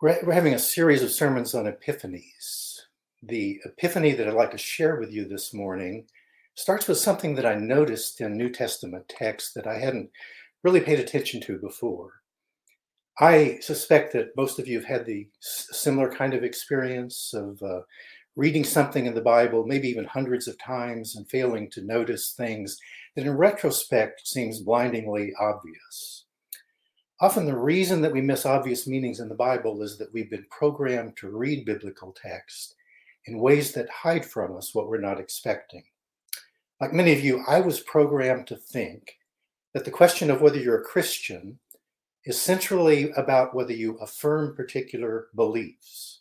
We're, we're having a series of sermons on epiphanies. The epiphany that I'd like to share with you this morning starts with something that I noticed in New Testament texts that I hadn't really paid attention to before. I suspect that most of you have had the similar kind of experience of uh, reading something in the Bible, maybe even hundreds of times, and failing to notice things that in retrospect seems blindingly obvious. Often, the reason that we miss obvious meanings in the Bible is that we've been programmed to read biblical text in ways that hide from us what we're not expecting. Like many of you, I was programmed to think that the question of whether you're a Christian is centrally about whether you affirm particular beliefs.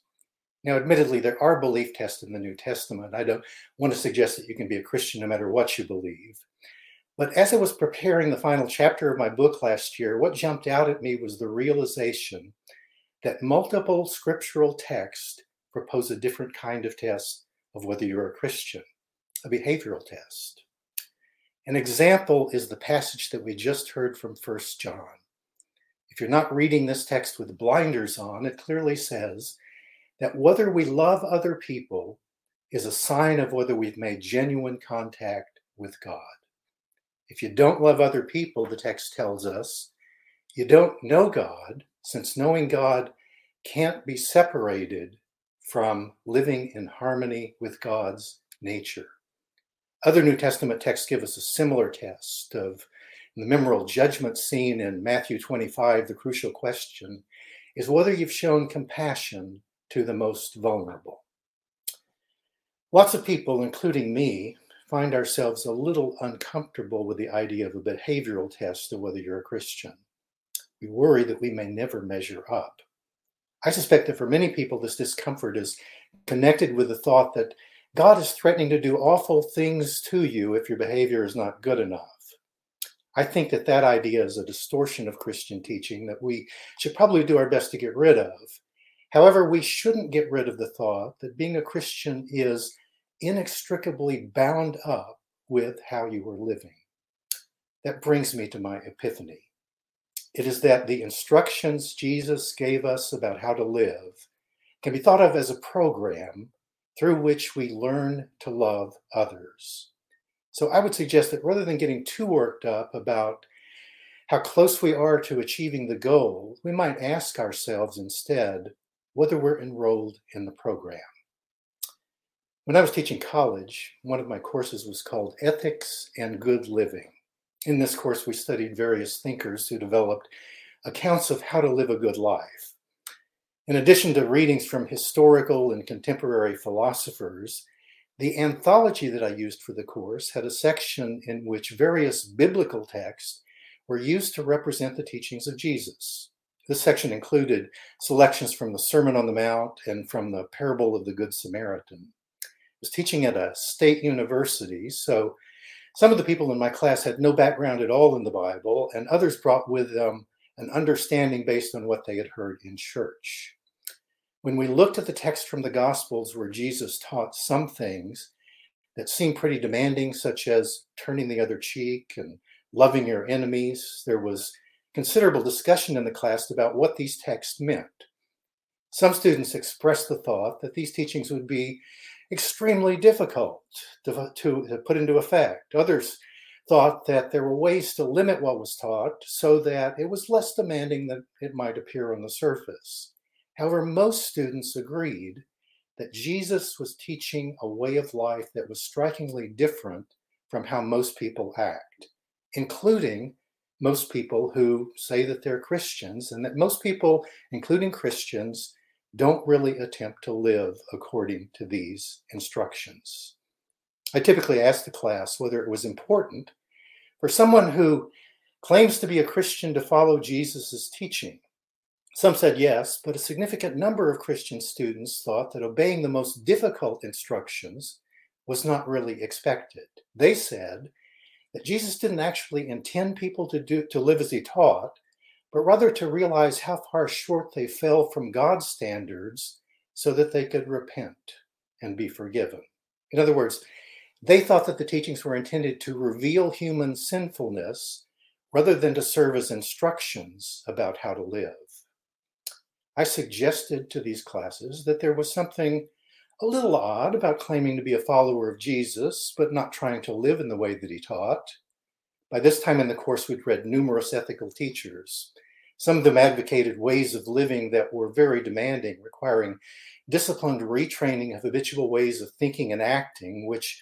Now, admittedly, there are belief tests in the New Testament. I don't want to suggest that you can be a Christian no matter what you believe. But as I was preparing the final chapter of my book last year, what jumped out at me was the realization that multiple scriptural texts propose a different kind of test of whether you're a Christian, a behavioral test. An example is the passage that we just heard from First John. If you're not reading this text with blinders on, it clearly says that whether we love other people is a sign of whether we've made genuine contact with God. If you don't love other people, the text tells us, you don't know God, since knowing God can't be separated from living in harmony with God's nature. Other New Testament texts give us a similar test of the memorable judgment scene in Matthew 25. The crucial question is whether you've shown compassion to the most vulnerable. Lots of people, including me, find ourselves a little uncomfortable with the idea of a behavioral test of whether you're a Christian. We worry that we may never measure up. I suspect that for many people, this discomfort is connected with the thought that God is threatening to do awful things to you if your behavior is not good enough. I think that that idea is a distortion of Christian teaching that we should probably do our best to get rid of. However, we shouldn't get rid of the thought that being a Christian is inextricably bound up with how you are living. That brings me to my epiphany. It is that the instructions Jesus gave us about how to live can be thought of as a program through which we learn to love others. So I would suggest that rather than getting too worked up about how close we are to achieving the goal, we might ask ourselves instead whether we're enrolled in the program. When I was teaching college, one of my courses was called Ethics and Good Living. In this course, we studied various thinkers who developed accounts of how to live a good life. In addition to readings from historical and contemporary philosophers, the anthology that I used for the course had a section in which various biblical texts were used to represent the teachings of Jesus. This section included selections from the Sermon on the Mount and from the parable of the Good Samaritan was teaching at a state university. So some of the people in my class had no background at all in the Bible, and others brought with them an understanding based on what they had heard in church. When we looked at the text from the Gospels where Jesus taught some things that seemed pretty demanding, such as turning the other cheek and loving your enemies, there was considerable discussion in the class about what these texts meant. Some students expressed the thought that these teachings would be extremely difficult to, to, to put into effect. Others thought that there were ways to limit what was taught so that it was less demanding than it might appear on the surface. However, most students agreed that Jesus was teaching a way of life that was strikingly different from how most people act, including most people who say that they're Christians, and that most people, including Christians, don't really attempt to live according to these instructions. I typically ask the class whether it was important for someone who claims to be a Christian to follow Jesus' teaching. Some said yes, but a significant number of Christian students thought that obeying the most difficult instructions was not really expected. They said that Jesus didn't actually intend people to do to live as he taught, but rather to realize how far short they fell from God's standards so that they could repent and be forgiven. In other words, they thought that the teachings were intended to reveal human sinfulness rather than to serve as instructions about how to live. I suggested to these classes that there was something a little odd about claiming to be a follower of Jesus, but not trying to live in the way that he taught. By this time in the course, we'd read numerous ethical teachers. Some of them advocated ways of living that were very demanding, requiring disciplined retraining of habitual ways of thinking and acting, which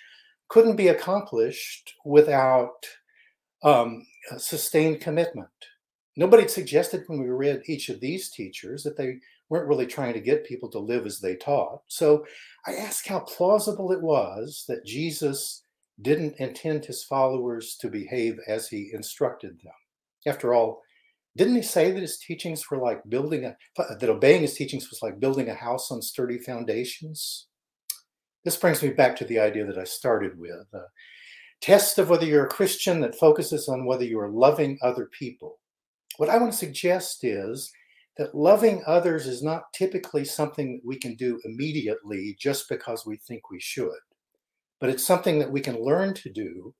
couldn't be accomplished without um, sustained commitment. Nobody suggested when we read each of these teachers that they weren't really trying to get people to live as they taught. So I asked how plausible it was that Jesus didn't intend his followers to behave as he instructed them. After all, didn't he say that his teachings were like building a that obeying his teachings was like building a house on sturdy foundations? This brings me back to the idea that I started with. A test of whether you're a Christian that focuses on whether you are loving other people. What I want to suggest is that loving others is not typically something that we can do immediately just because we think we should, but it's something that we can learn to do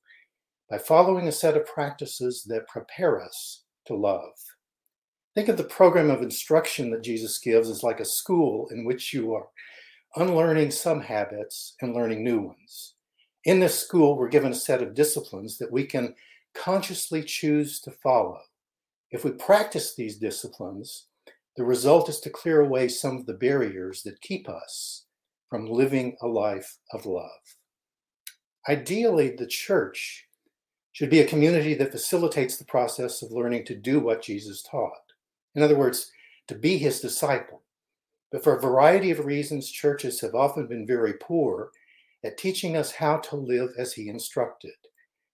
by following a set of practices that prepare us to love. Think of the program of instruction that Jesus gives as like a school in which you are unlearning some habits and learning new ones. In this school, we're given a set of disciplines that we can consciously choose to follow. If we practice these disciplines, the result is to clear away some of the barriers that keep us from living a life of love. Ideally, the church should be a community that facilitates the process of learning to do what Jesus taught. In other words, to be his disciple. But for a variety of reasons, churches have often been very poor at teaching us how to live as he instructed.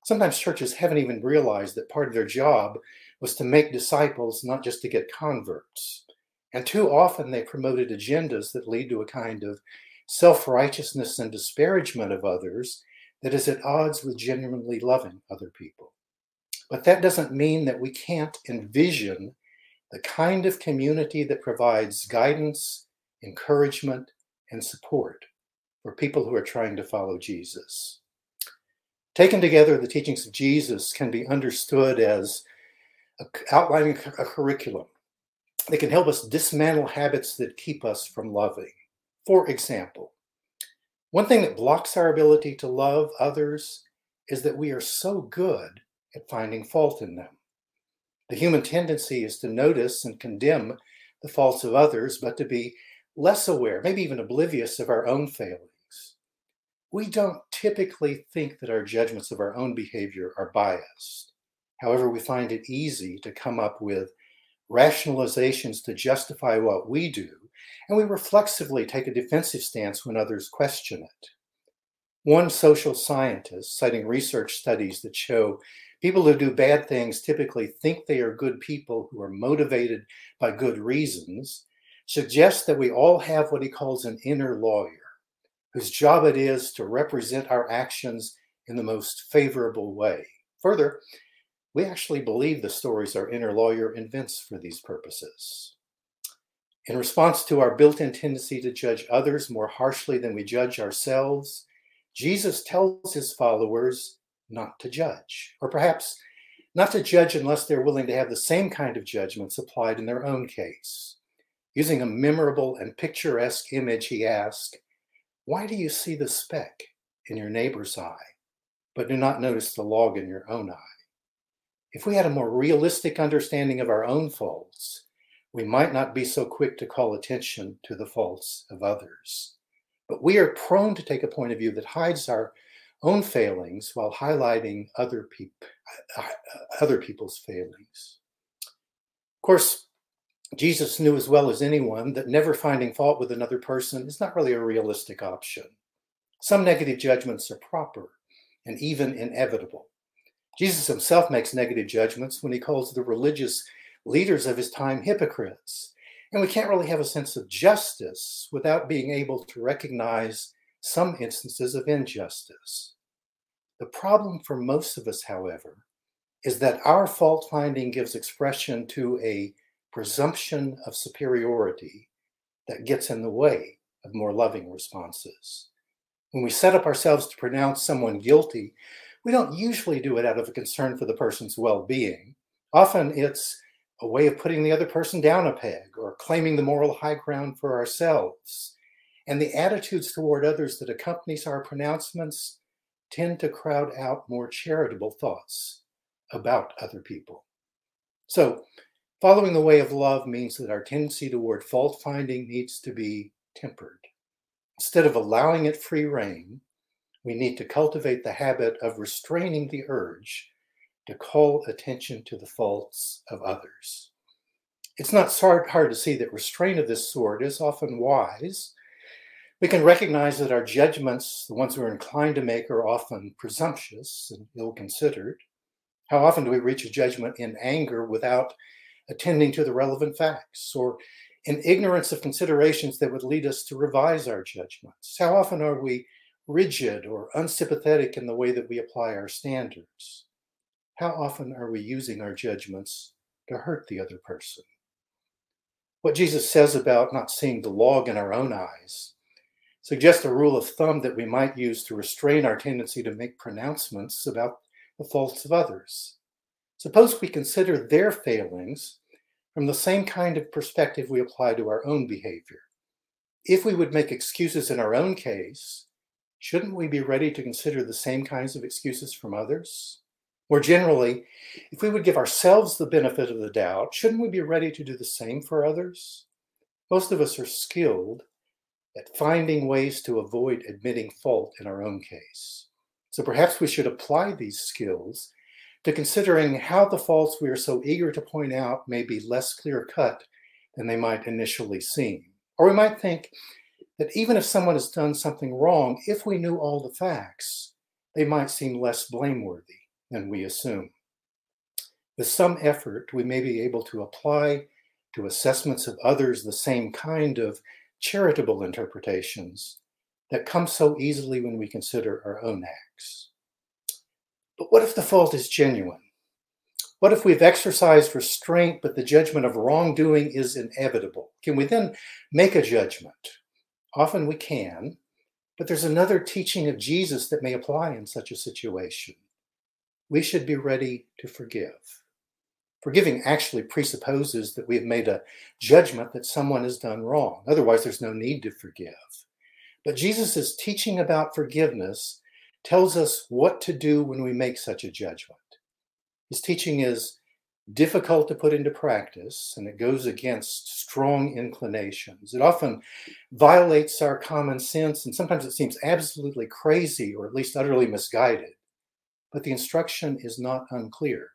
Sometimes churches haven't even realized that part of their job was to make disciples, not just to get converts. And too often they promoted agendas that lead to a kind of self righteousness and disparagement of others that is at odds with genuinely loving other people. But that doesn't mean that we can't envision the kind of community that provides guidance, encouragement, and support for people who are trying to follow Jesus. Taken together, the teachings of Jesus can be understood as outlining a curriculum they can help us dismantle habits that keep us from loving. For example, one thing that blocks our ability to love others is that we are so good at finding fault in them. The human tendency is to notice and condemn the faults of others, but to be less aware, maybe even oblivious of our own failings. We don't typically think that our judgments of our own behavior are biased. However, we find it easy to come up with rationalizations to justify what we do, and we reflexively take a defensive stance when others question it. One social scientist, citing research studies that show people who do bad things typically think they are good people who are motivated by good reasons, suggests that we all have what he calls an inner lawyer, whose job it is to represent our actions in the most favorable way. Further, we actually believe the stories our inner lawyer invents for these purposes. In response to our built in tendency to judge others more harshly than we judge ourselves, Jesus tells his followers not to judge, or perhaps not to judge unless they're willing to have the same kind of judgments applied in their own case. Using a memorable and picturesque image, he asked, Why do you see the speck in your neighbor's eye, but do not notice the log in your own eye? If we had a more realistic understanding of our own faults, we might not be so quick to call attention to the faults of others. But we are prone to take a point of view that hides our own failings while highlighting other, peop- uh, other people's failings. Of course, Jesus knew as well as anyone that never finding fault with another person is not really a realistic option. Some negative judgments are proper and even inevitable. Jesus himself makes negative judgments when he calls the religious leaders of his time hypocrites. And we can't really have a sense of justice without being able to recognize some instances of injustice. The problem for most of us, however, is that our fault finding gives expression to a presumption of superiority that gets in the way of more loving responses. When we set up ourselves to pronounce someone guilty, we don't usually do it out of a concern for the person's well being. Often it's a way of putting the other person down a peg or claiming the moral high ground for ourselves. And the attitudes toward others that accompanies our pronouncements tend to crowd out more charitable thoughts about other people. So, following the way of love means that our tendency toward fault finding needs to be tempered. Instead of allowing it free rein, we need to cultivate the habit of restraining the urge to call attention to the faults of others. It's not hard, to see that restraint of this sort is often wise. We can recognize that our judgments, the ones we're inclined to make, are often presumptuous and ill considered. How often do we reach a judgment in anger without attending to the relevant facts or in ignorance of considerations that would lead us to revise our judgments? How often are we rigid or unsympathetic in the way that we apply our standards? How often are we using our judgments to hurt the other person? What Jesus says about not seeing the log in our own eyes suggests a rule of thumb that we might use to restrain our tendency to make pronouncements about the faults of others. Suppose we consider their failings from the same kind of perspective we apply to our own behavior. If we would make excuses in our own case, shouldn't we be ready to consider the same kinds of excuses from others? More generally, if we would give ourselves the benefit of the doubt, shouldn't we be ready to do the same for others? Most of us are skilled at finding ways to avoid admitting fault in our own case. So perhaps we should apply these skills to considering how the faults we are so eager to point out may be less clear cut than they might initially seem. Or we might think that even if someone has done something wrong, if we knew all the facts, they might seem less blameworthy than we assume. With some effort, we may be able to apply to assessments of others the same kind of charitable interpretations that come so easily when we consider our own acts. But what if the fault is genuine? What if we've exercised restraint, but the judgment of wrongdoing is inevitable? Can we then make a judgment? Often we can, but there's another teaching of Jesus that may apply in such a situation. We should be ready to forgive. Forgiving actually presupposes that we have made a judgment that someone has done wrong. Otherwise, there's no need to forgive. But Jesus' teaching about forgiveness tells us what to do when we make such a judgment. His teaching is difficult to put into practice and it goes against strong inclinations. It often violates our common sense and sometimes it seems absolutely crazy or at least utterly misguided. But the instruction is not unclear.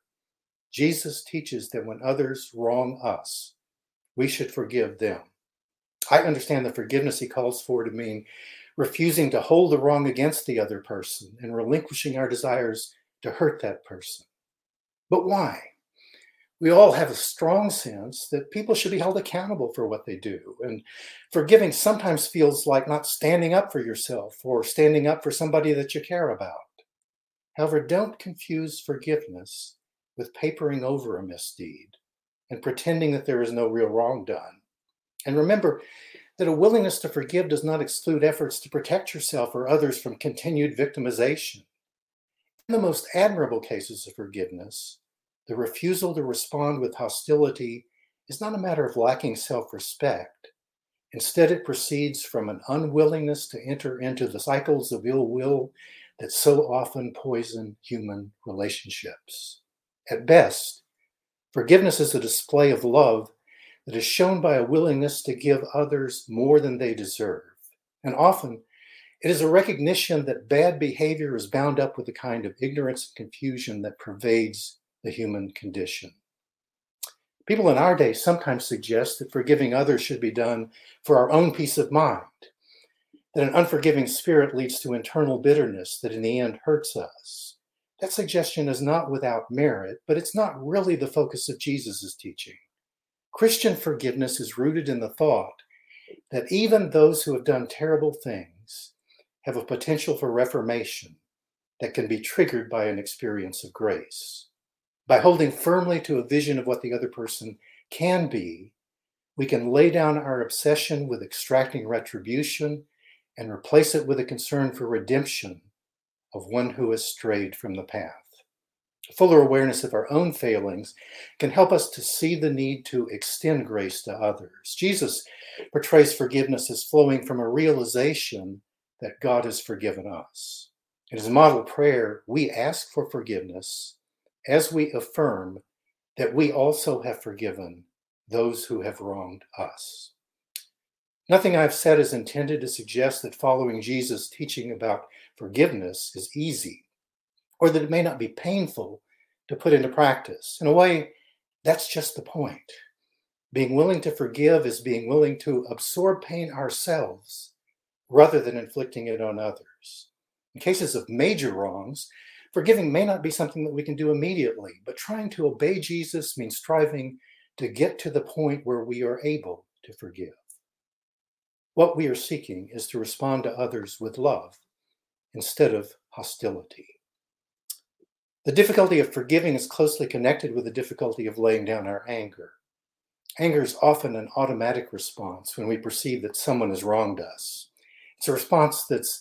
Jesus teaches that when others wrong us, we should forgive them. I understand the forgiveness he calls for to mean refusing to hold the wrong against the other person and relinquishing our desires to hurt that person. But why? we all have a strong sense that people should be held accountable for what they do. And forgiving sometimes feels like not standing up for yourself or standing up for somebody that you care about. However, don't confuse forgiveness with papering over a misdeed and pretending that there is no real wrong done. And remember that a willingness to forgive does not exclude efforts to protect yourself or others from continued victimization. In the most admirable cases of forgiveness, the refusal to respond with hostility is not a matter of lacking self respect. Instead, it proceeds from an unwillingness to enter into the cycles of ill will that so often poison human relationships. At best, forgiveness is a display of love that is shown by a willingness to give others more than they deserve. And often, it is a recognition that bad behavior is bound up with the kind of ignorance and confusion that pervades the human condition. People in our day sometimes suggest that forgiving others should be done for our own peace of mind, that an unforgiving spirit leads to internal bitterness that in the end hurts us. That suggestion is not without merit, but it's not really the focus of Jesus' teaching. Christian forgiveness is rooted in the thought that even those who have done terrible things have a potential for reformation that can be triggered by an experience of grace. By holding firmly to a vision of what the other person can be, we can lay down our obsession with extracting retribution and replace it with a concern for redemption of one who has strayed from the path. fuller awareness of our own failings can help us to see the need to extend grace to others. Jesus portrays forgiveness as flowing from a realization that God has forgiven us. In his model prayer, we ask for forgiveness as we affirm that we also have forgiven those who have wronged us. Nothing I've said is intended to suggest that following Jesus' teaching about forgiveness is easy or that it may not be painful to put into practice. In a way, that's just the point. Being willing to forgive is being willing to absorb pain ourselves rather than inflicting it on others. In cases of major wrongs, forgiving may not be something that we can do immediately, but trying to obey Jesus means striving to get to the point where we are able to forgive. What we are seeking is to respond to others with love instead of hostility. The difficulty of forgiving is closely connected with the difficulty of laying down our anger. Anger is often an automatic response when we perceive that someone has wronged us. It's a response that's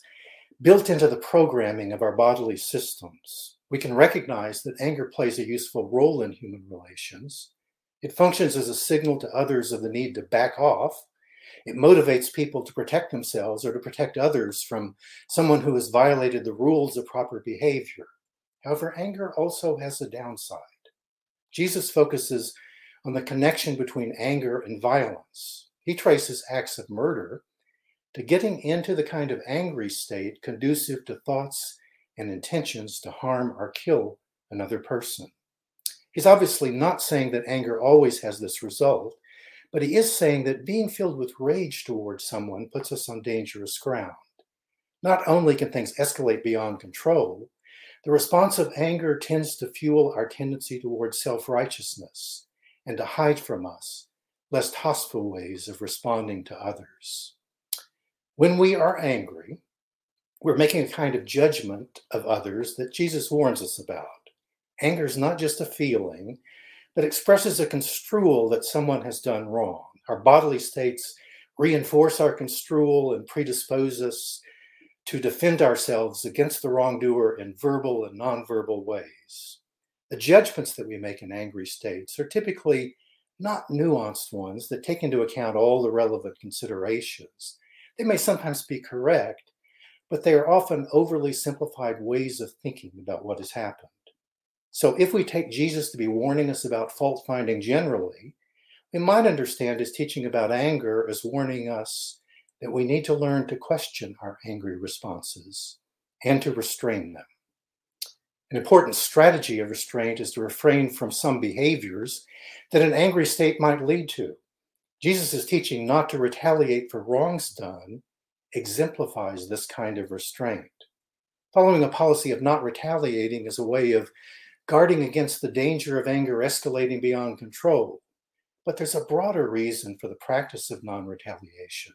built into the programming of our bodily systems. We can recognize that anger plays a useful role in human relations. It functions as a signal to others of the need to back off. It motivates people to protect themselves or to protect others from someone who has violated the rules of proper behavior. However, anger also has a downside. Jesus focuses on the connection between anger and violence. He traces acts of murder to getting into the kind of angry state conducive to thoughts and intentions to harm or kill another person. He's obviously not saying that anger always has this result, but he is saying that being filled with rage towards someone puts us on dangerous ground. Not only can things escalate beyond control, the response of anger tends to fuel our tendency towards self righteousness and to hide from us less hostile ways of responding to others. When we are angry, we're making a kind of judgment of others that Jesus warns us about. Anger is not just a feeling, but expresses a construal that someone has done wrong. Our bodily states reinforce our construal and predispose us to defend ourselves against the wrongdoer in verbal and nonverbal ways. The judgments that we make in angry states are typically not nuanced ones that take into account all the relevant considerations. They may sometimes be correct, but they are often overly simplified ways of thinking about what has happened. So, if we take Jesus to be warning us about fault finding generally, we might understand his teaching about anger as warning us that we need to learn to question our angry responses and to restrain them. An important strategy of restraint is to refrain from some behaviors that an angry state might lead to. Jesus' teaching not to retaliate for wrongs done exemplifies this kind of restraint. Following a policy of not retaliating is a way of guarding against the danger of anger escalating beyond control. But there's a broader reason for the practice of non retaliation.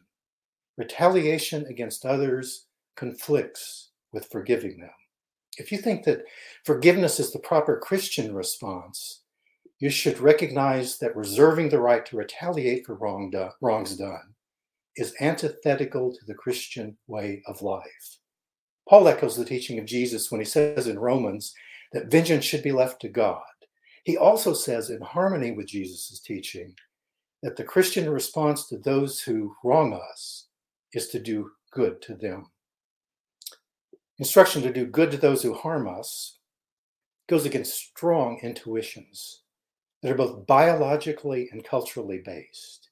Retaliation against others conflicts with forgiving them. If you think that forgiveness is the proper Christian response, you should recognize that reserving the right to retaliate for wrong do- wrongs done is antithetical to the Christian way of life. Paul echoes the teaching of Jesus when he says in Romans that vengeance should be left to God. He also says, in harmony with Jesus' teaching, that the Christian response to those who wrong us is to do good to them. Instruction to do good to those who harm us goes against strong intuitions that are both biologically and culturally based.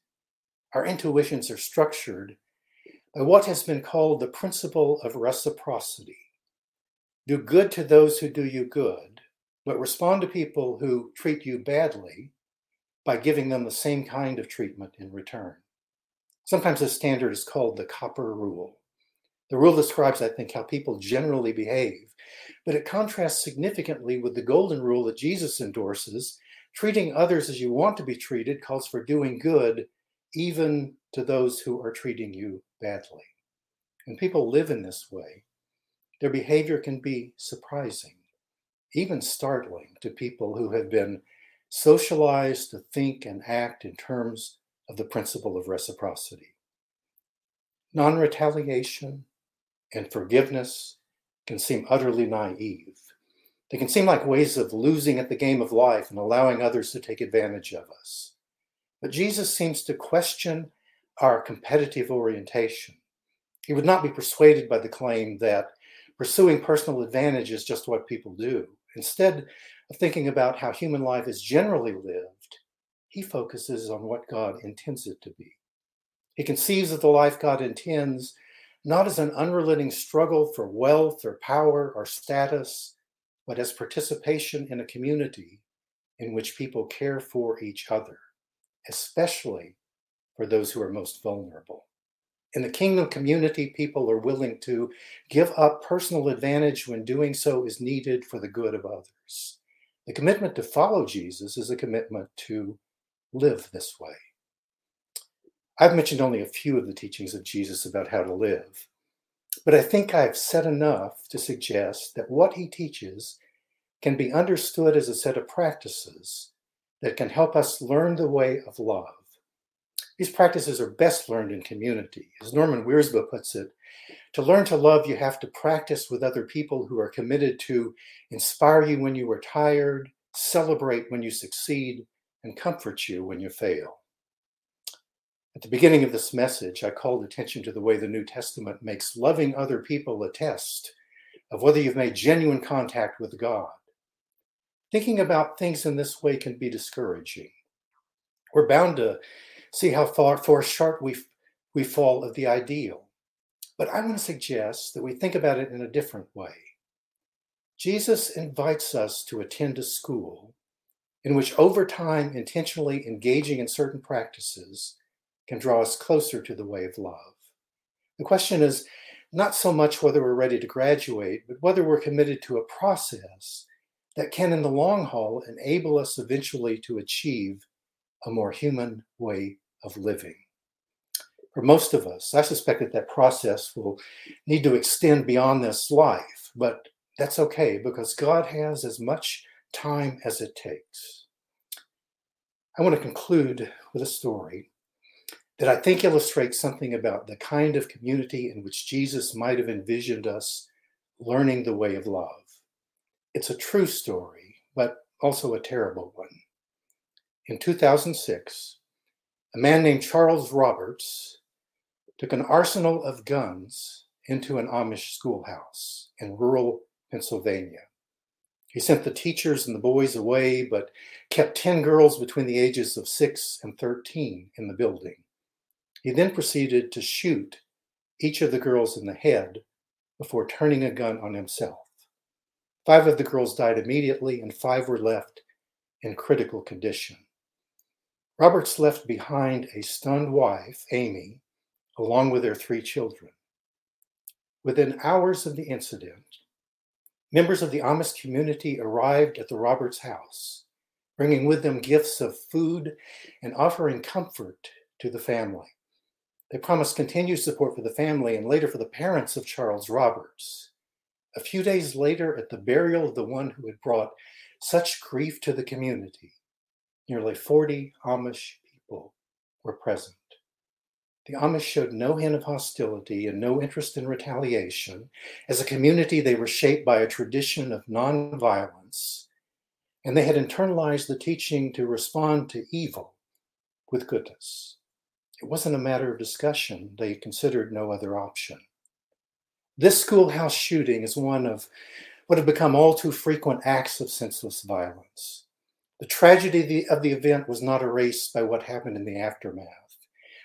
Our intuitions are structured by what has been called the principle of reciprocity. Do good to those who do you good, but respond to people who treat you badly by giving them the same kind of treatment in return. Sometimes this standard is called the copper rule. The rule describes, I think, how people generally behave, but it contrasts significantly with the golden rule that Jesus endorses Treating others as you want to be treated calls for doing good, even to those who are treating you badly. When people live in this way, their behavior can be surprising, even startling to people who have been socialized to think and act in terms of the principle of reciprocity. Non retaliation and forgiveness can seem utterly naive, They can seem like ways of losing at the game of life and allowing others to take advantage of us. But Jesus seems to question our competitive orientation. He would not be persuaded by the claim that pursuing personal advantage is just what people do. Instead of thinking about how human life is generally lived, he focuses on what God intends it to be. He conceives of the life God intends not as an unrelenting struggle for wealth or power or status, but as participation in a community in which people care for each other, especially for those who are most vulnerable. In the kingdom community, people are willing to give up personal advantage when doing so is needed for the good of others. The commitment to follow Jesus is a commitment to live this way. I've mentioned only a few of the teachings of Jesus about how to live, but I think I've said enough to suggest that what he teaches can be understood as a set of practices that can help us learn the way of love these practices are best learned in community. As Norman Wirzba puts it, to learn to love, you have to practice with other people who are committed to inspire you when you are tired, celebrate when you succeed, and comfort you when you fail. At the beginning of this message, I called attention to the way the New Testament makes loving other people a test of whether you've made genuine contact with God. Thinking about things in this way can be discouraging. We're bound to see how far, far short we, we fall of the ideal. But I want to suggest that we think about it in a different way. Jesus invites us to attend a school in which, over time, intentionally engaging in certain practices can draw us closer to the way of love. The question is not so much whether we're ready to graduate, but whether we're committed to a process that can, in the long haul, enable us eventually to achieve a more human way of living. For most of us, I suspect that that process will need to extend beyond this life, but that's okay because God has as much time as it takes. I want to conclude with a story that I think illustrates something about the kind of community in which Jesus might have envisioned us learning the way of love. It's a true story, but also a terrible one. In 2006, a man named Charles Roberts took an arsenal of guns into an Amish schoolhouse in rural Pennsylvania. He sent the teachers and the boys away, but kept 10 girls between the ages of 6 and 13 in the building. He then proceeded to shoot each of the girls in the head before turning a gun on himself. Five of the girls died immediately, and five were left in critical condition. Roberts left behind a stunned wife, Amy, along with their three children. Within hours of the incident, members of the Amish community arrived at the Roberts house, bringing with them gifts of food and offering comfort to the family. They promised continued support for the family and later for the parents of Charles Roberts. A few days later, at the burial of the one who had brought such grief to the community, Nearly 40 Amish people were present. The Amish showed no hint of hostility and no interest in retaliation. As a community, they were shaped by a tradition of nonviolence, and they had internalized the teaching to respond to evil with goodness. It wasn't a matter of discussion, they considered no other option. This schoolhouse shooting is one of what have become all too frequent acts of senseless violence. The tragedy of the, of the event was not erased by what happened in the aftermath.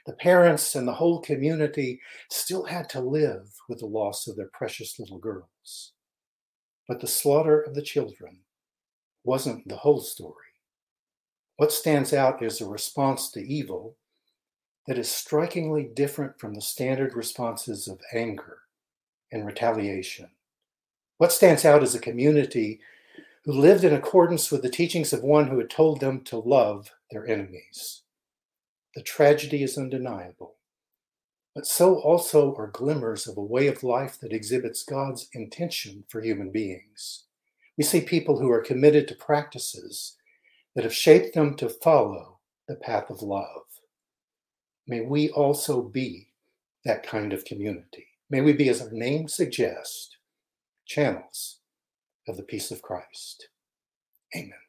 The parents and the whole community still had to live with the loss of their precious little girls. But the slaughter of the children wasn't the whole story. What stands out is a response to evil that is strikingly different from the standard responses of anger and retaliation. What stands out is a community who lived in accordance with the teachings of one who had told them to love their enemies. The tragedy is undeniable, but so also are glimmers of a way of life that exhibits God's intention for human beings. We see people who are committed to practices that have shaped them to follow the path of love. May we also be that kind of community. May we be, as our name suggests, channels of the peace of Christ. Amen.